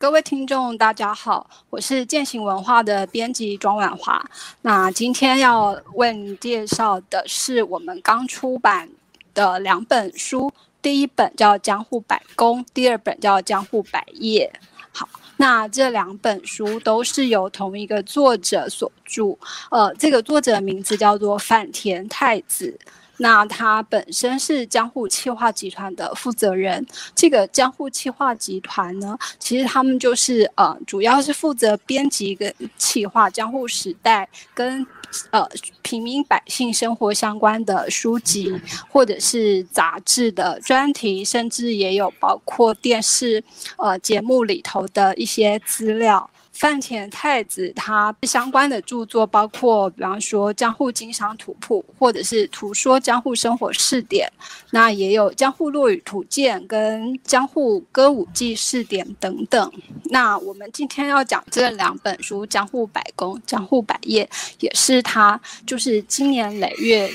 各位听众，大家好，我是践行文化的编辑庄婉华。那今天要为你介绍的是我们刚出版的两本书，第一本叫《江户百工》，第二本叫《江户百业》。那这两本书都是由同一个作者所著，呃，这个作者的名字叫做反田太子。那他本身是江户气化集团的负责人。这个江户气化集团呢，其实他们就是呃，主要是负责编辑跟气化江户时代跟呃平民百姓生活相关的书籍，或者是杂志的专题，甚至也有包括电视呃节目里头的一些资料。饭田太子他相关的著作包括，比方说《江户经商图谱》，或者是《图说江户生活试点》，那也有《江户落语图鉴》跟《江户歌舞伎试点》等等。那我们今天要讲这两本书，《江户百工》《江户百业》，也是他就是今年累月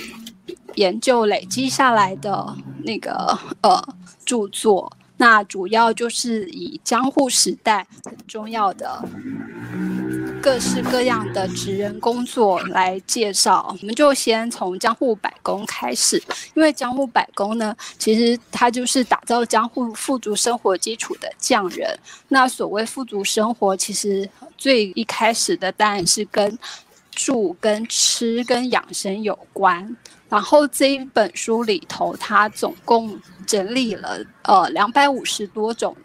研究累积下来的那个呃著作。那主要就是以江户时代很重要的各式各样的职人工作来介绍，我们就先从江户百工开始，因为江户百工呢，其实它就是打造江户富足生活基础的匠人。那所谓富足生活，其实最一开始的当然是跟住、跟吃、跟养生有关。然后这一本书里头，它总共整理了呃两百五十多种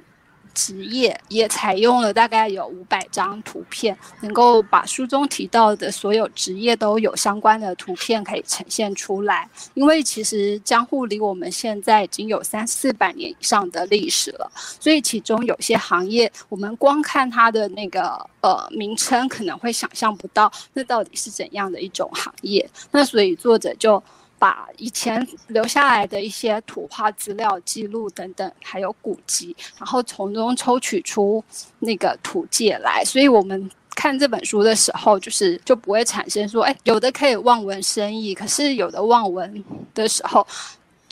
职业，也采用了大概有五百张图片，能够把书中提到的所有职业都有相关的图片可以呈现出来。因为其实江户离我们现在已经有三四百年以上的历史了，所以其中有些行业，我们光看它的那个呃名称，可能会想象不到那到底是怎样的一种行业。那所以作者就。把以前留下来的一些图画资料、记录等等，还有古籍，然后从中抽取出那个图解来。所以我们看这本书的时候，就是就不会产生说，哎，有的可以望文生义，可是有的望文的时候，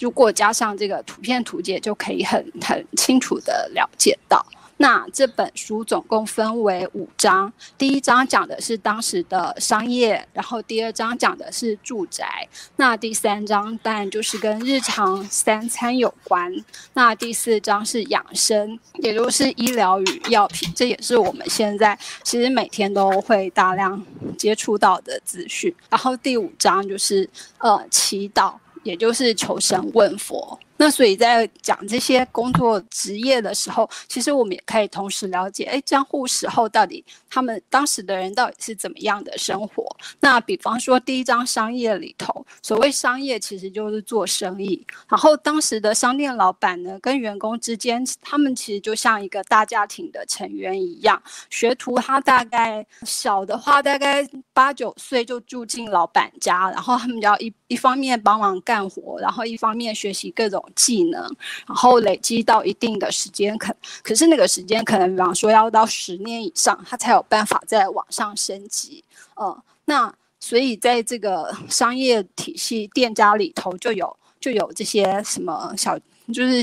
如果加上这个图片图解，就可以很很清楚的了解到。那这本书总共分为五章，第一章讲的是当时的商业，然后第二章讲的是住宅，那第三章当然就是跟日常三餐有关，那第四章是养生，也就是医疗与药品，这也是我们现在其实每天都会大量接触到的资讯，然后第五章就是呃祈祷，也就是求神问佛。那所以在讲这些工作职业的时候，其实我们也可以同时了解，哎，江户时候到底他们当时的人到底是怎么样的生活？那比方说第一章商业里头，所谓商业其实就是做生意，然后当时的商店老板呢，跟员工之间，他们其实就像一个大家庭的成员一样。学徒他大概小的话，大概八九岁就住进老板家，然后他们要一一方面帮忙干活，然后一方面学习各种。技能，然后累积到一定的时间，可可是那个时间可能，比方说要到十年以上，他才有办法再往上升级。呃，那所以在这个商业体系店家里头，就有就有这些什么小，就是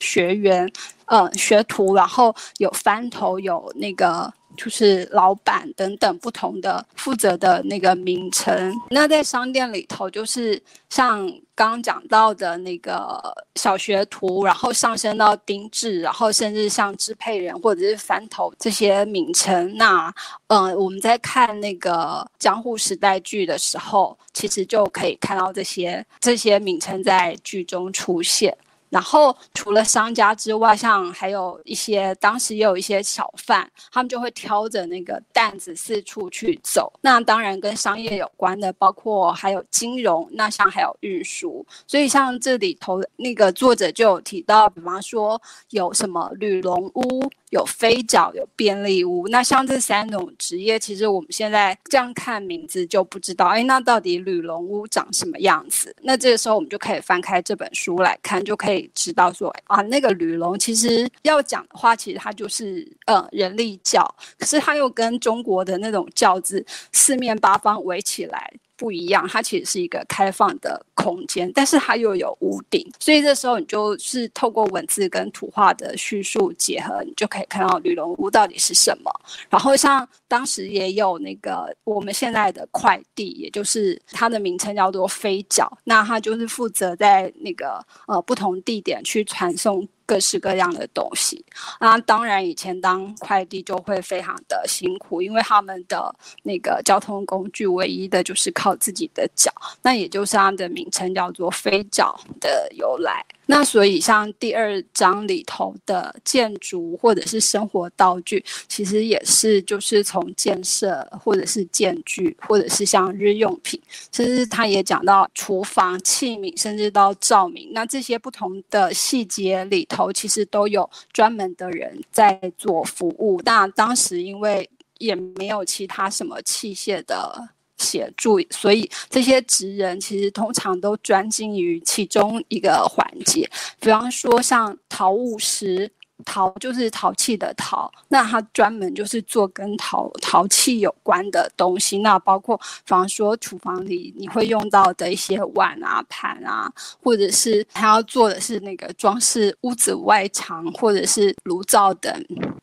学员，呃，学徒，然后有翻头，有那个。就是老板等等不同的负责的那个名称。那在商店里头，就是像刚讲到的那个小学徒，然后上升到丁制，然后甚至像支配人或者是翻头这些名称。那嗯，我们在看那个江户时代剧的时候，其实就可以看到这些这些名称在剧中出现。然后除了商家之外，像还有一些当时也有一些小贩，他们就会挑着那个担子四处去走。那当然跟商业有关的，包括还有金融，那像还有运输。所以像这里头那个作者就有提到，比方说有什么铝龙屋。有飞脚，有便利屋。那像这三种职业，其实我们现在这样看名字就不知道，哎，那到底吕龙屋长什么样子？那这个时候我们就可以翻开这本书来看，就可以知道说，啊，那个吕龙其实要讲的话，其实它就是呃人力教，可是它又跟中国的那种教字四面八方围起来。不一样，它其实是一个开放的空间，但是它又有屋顶，所以这时候你就是透过文字跟图画的叙述结合，你就可以看到吕龙屋到底是什么。然后像当时也有那个我们现在的快递，也就是它的名称叫做飞角，那它就是负责在那个呃不同地点去传送。各式各样的东西那，当然以前当快递就会非常的辛苦，因为他们的那个交通工具唯一的就是靠自己的脚，那也就是他们的名称叫做飞脚的由来。那所以像第二章里头的建筑或者是生活道具，其实也是就是从建设或者是建具或者是像日用品，甚至他也讲到厨房器皿，甚至到照明，那这些不同的细节里头，其实都有专门的人在做服务。那当时因为也没有其他什么器械的。协助，所以这些职人其实通常都专精于其中一个环节，比方说像陶务师，陶就是陶器的陶，那他专门就是做跟陶陶器有关的东西，那包括比方说厨房里你会用到的一些碗啊、盘啊，或者是他要做的是那个装饰屋子外墙或者是炉灶等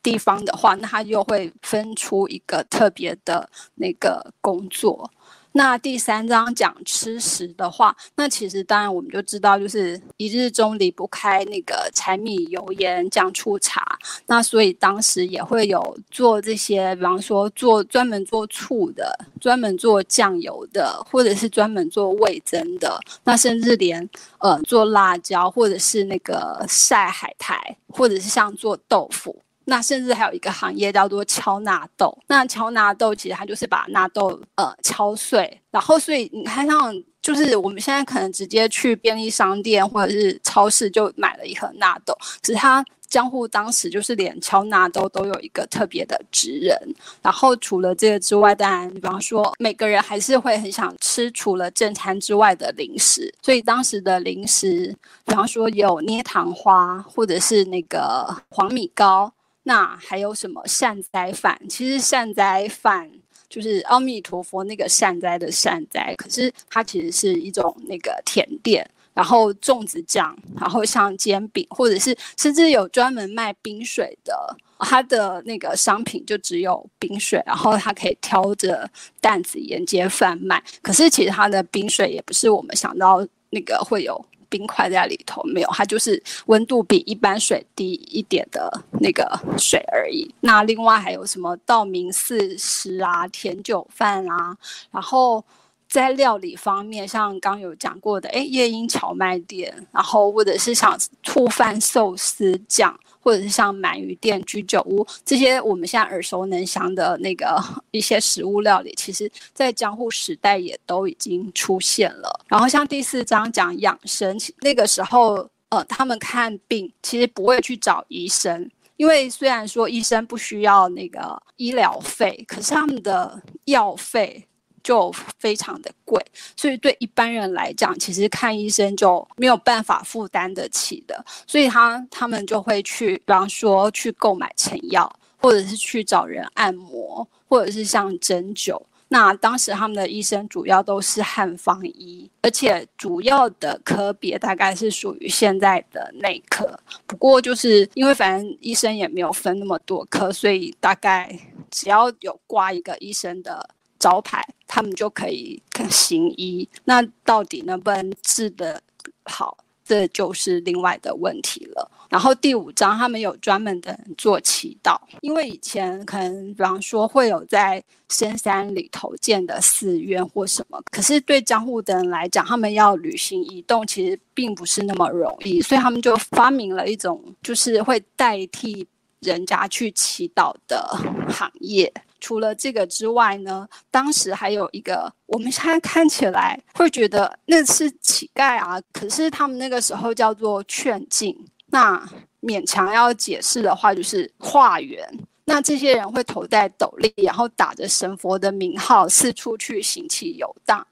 地方的话，那他又会分出一个特别的那个工作。那第三章讲吃食的话，那其实当然我们就知道，就是一日中离不开那个柴米油盐酱醋茶。那所以当时也会有做这些，比方说做专门做醋的，专门做酱油的，或者是专门做味增的。那甚至连呃做辣椒，或者是那个晒海苔，或者是像做豆腐。那甚至还有一个行业叫做敲纳豆。那敲纳豆其实它就是把纳豆呃敲碎，然后所以你看像就是我们现在可能直接去便利商店或者是超市就买了一盒纳豆，只是它江户当时就是连敲纳豆都有一个特别的职人。然后除了这个之外，当然比方说每个人还是会很想吃除了正餐之外的零食，所以当时的零食，比方说有捏糖花或者是那个 黄米糕。那还有什么善哉饭？其实善哉饭就是阿弥陀佛那个善哉的善哉，可是它其实是一种那个甜点，然后粽子酱，然后像煎饼，或者是甚至有专门卖冰水的，它的那个商品就只有冰水，然后它可以挑着担子沿街贩卖。可是其实它的冰水也不是我们想到那个会有。冰块在里头没有，它就是温度比一般水低一点的那个水而已。那另外还有什么道明寺食啊、甜酒饭啊，然后。在料理方面，像刚有讲过的，哎，夜莺荞麦店，然后或者是像醋饭寿司酱，或者是像鳗鱼店、居酒屋这些我们现在耳熟能详的那个 一些食物料理，其实在江户时代也都已经出现了。然后像第四章讲养生，那个时候，呃，他们看病其实不会去找医生，因为虽然说医生不需要那个医疗费，可是他们的药费。就非常的贵，所以对一般人来讲，其实看医生就没有办法负担得起的，所以他他们就会去，比方说去购买成药，或者是去找人按摩，或者是像针灸。那当时他们的医生主要都是汉方医，而且主要的科别大概是属于现在的内科。不过就是因为反正医生也没有分那么多科，所以大概只要有挂一个医生的。招牌，他们就可以行医。那到底能不能治得好，这就是另外的问题了。然后第五章，他们有专门的人做祈祷，因为以前可能，比方说会有在深山里头建的寺院或什么，可是对江户的人来讲，他们要旅行移动，其实并不是那么容易，所以他们就发明了一种，就是会代替人家去祈祷的行业。除了这个之外呢，当时还有一个，我们现在看起来会觉得那是乞丐啊，可是他们那个时候叫做劝进。那勉强要解释的话，就是化缘。那这些人会头戴斗笠，然后打着神佛的名号四处去行乞游荡。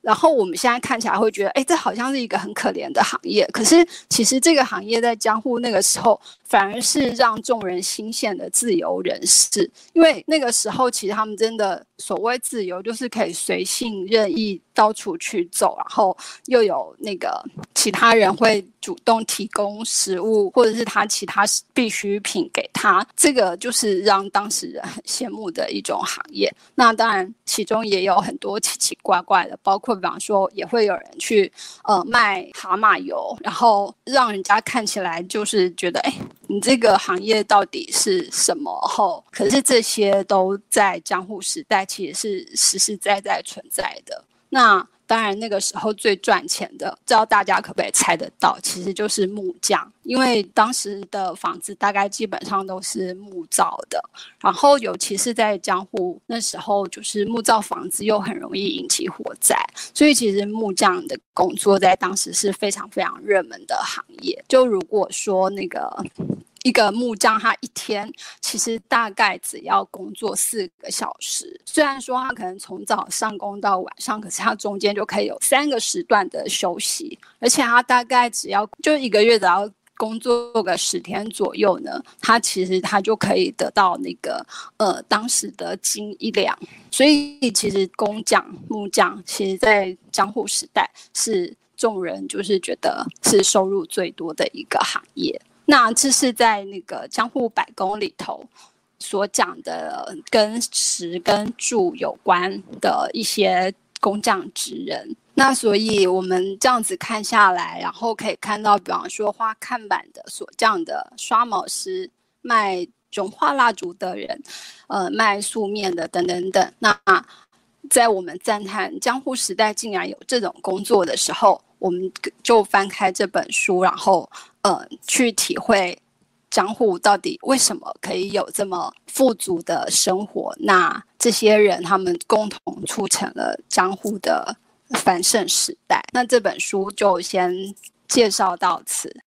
然后我们现在看起来会觉得，哎，这好像是一个很可怜的行业。可是其实这个行业在江户那个时候反而是让众人新鲜的自由人士，因为那个时候其实他们真的所谓自由，就是可以随性任意到处去走，然后又有那个其他人会主动提供食物或者是他其他必需品给他，这个就是让当事人很羡慕的一种行业。那当然其中也有很多奇奇怪怪的，包括比方说也会有人去呃卖蛤蟆油，然后让人家看起来就是觉得哎。你这个行业到底是什么？后，可是这些都在江户时代其实是实实在在存在的。那。当然，那个时候最赚钱的，不知道大家可不可以猜得到，其实就是木匠，因为当时的房子大概基本上都是木造的，然后尤其是在江户那时候，就是木造房子又很容易引起火灾，所以其实木匠的工作在当时是非常非常热门的行业。就如果说那个。一个木匠，他一天其实大概只要工作四个小时。虽然说他可能从早上工到晚上，可是他中间就可以有三个时段的休息。而且他大概只要就一个月只要工作个十天左右呢，他其实他就可以得到那个呃当时的金一两。所以其实工匠、木匠，其实在江户时代是众人就是觉得是收入最多的一个行业。那这是在那个江户百工里头所讲的跟石跟柱有关的一些工匠职人。那所以我们这样子看下来，然后可以看到，比方说画看板的、锁匠的、刷毛师、卖融化蜡烛的人，呃，卖素面的等等等。那在我们赞叹江户时代竟然有这种工作的时候，我们就翻开这本书，然后。呃，去体会江户到底为什么可以有这么富足的生活？那这些人他们共同促成了江户的繁盛时代。那这本书就先介绍到此。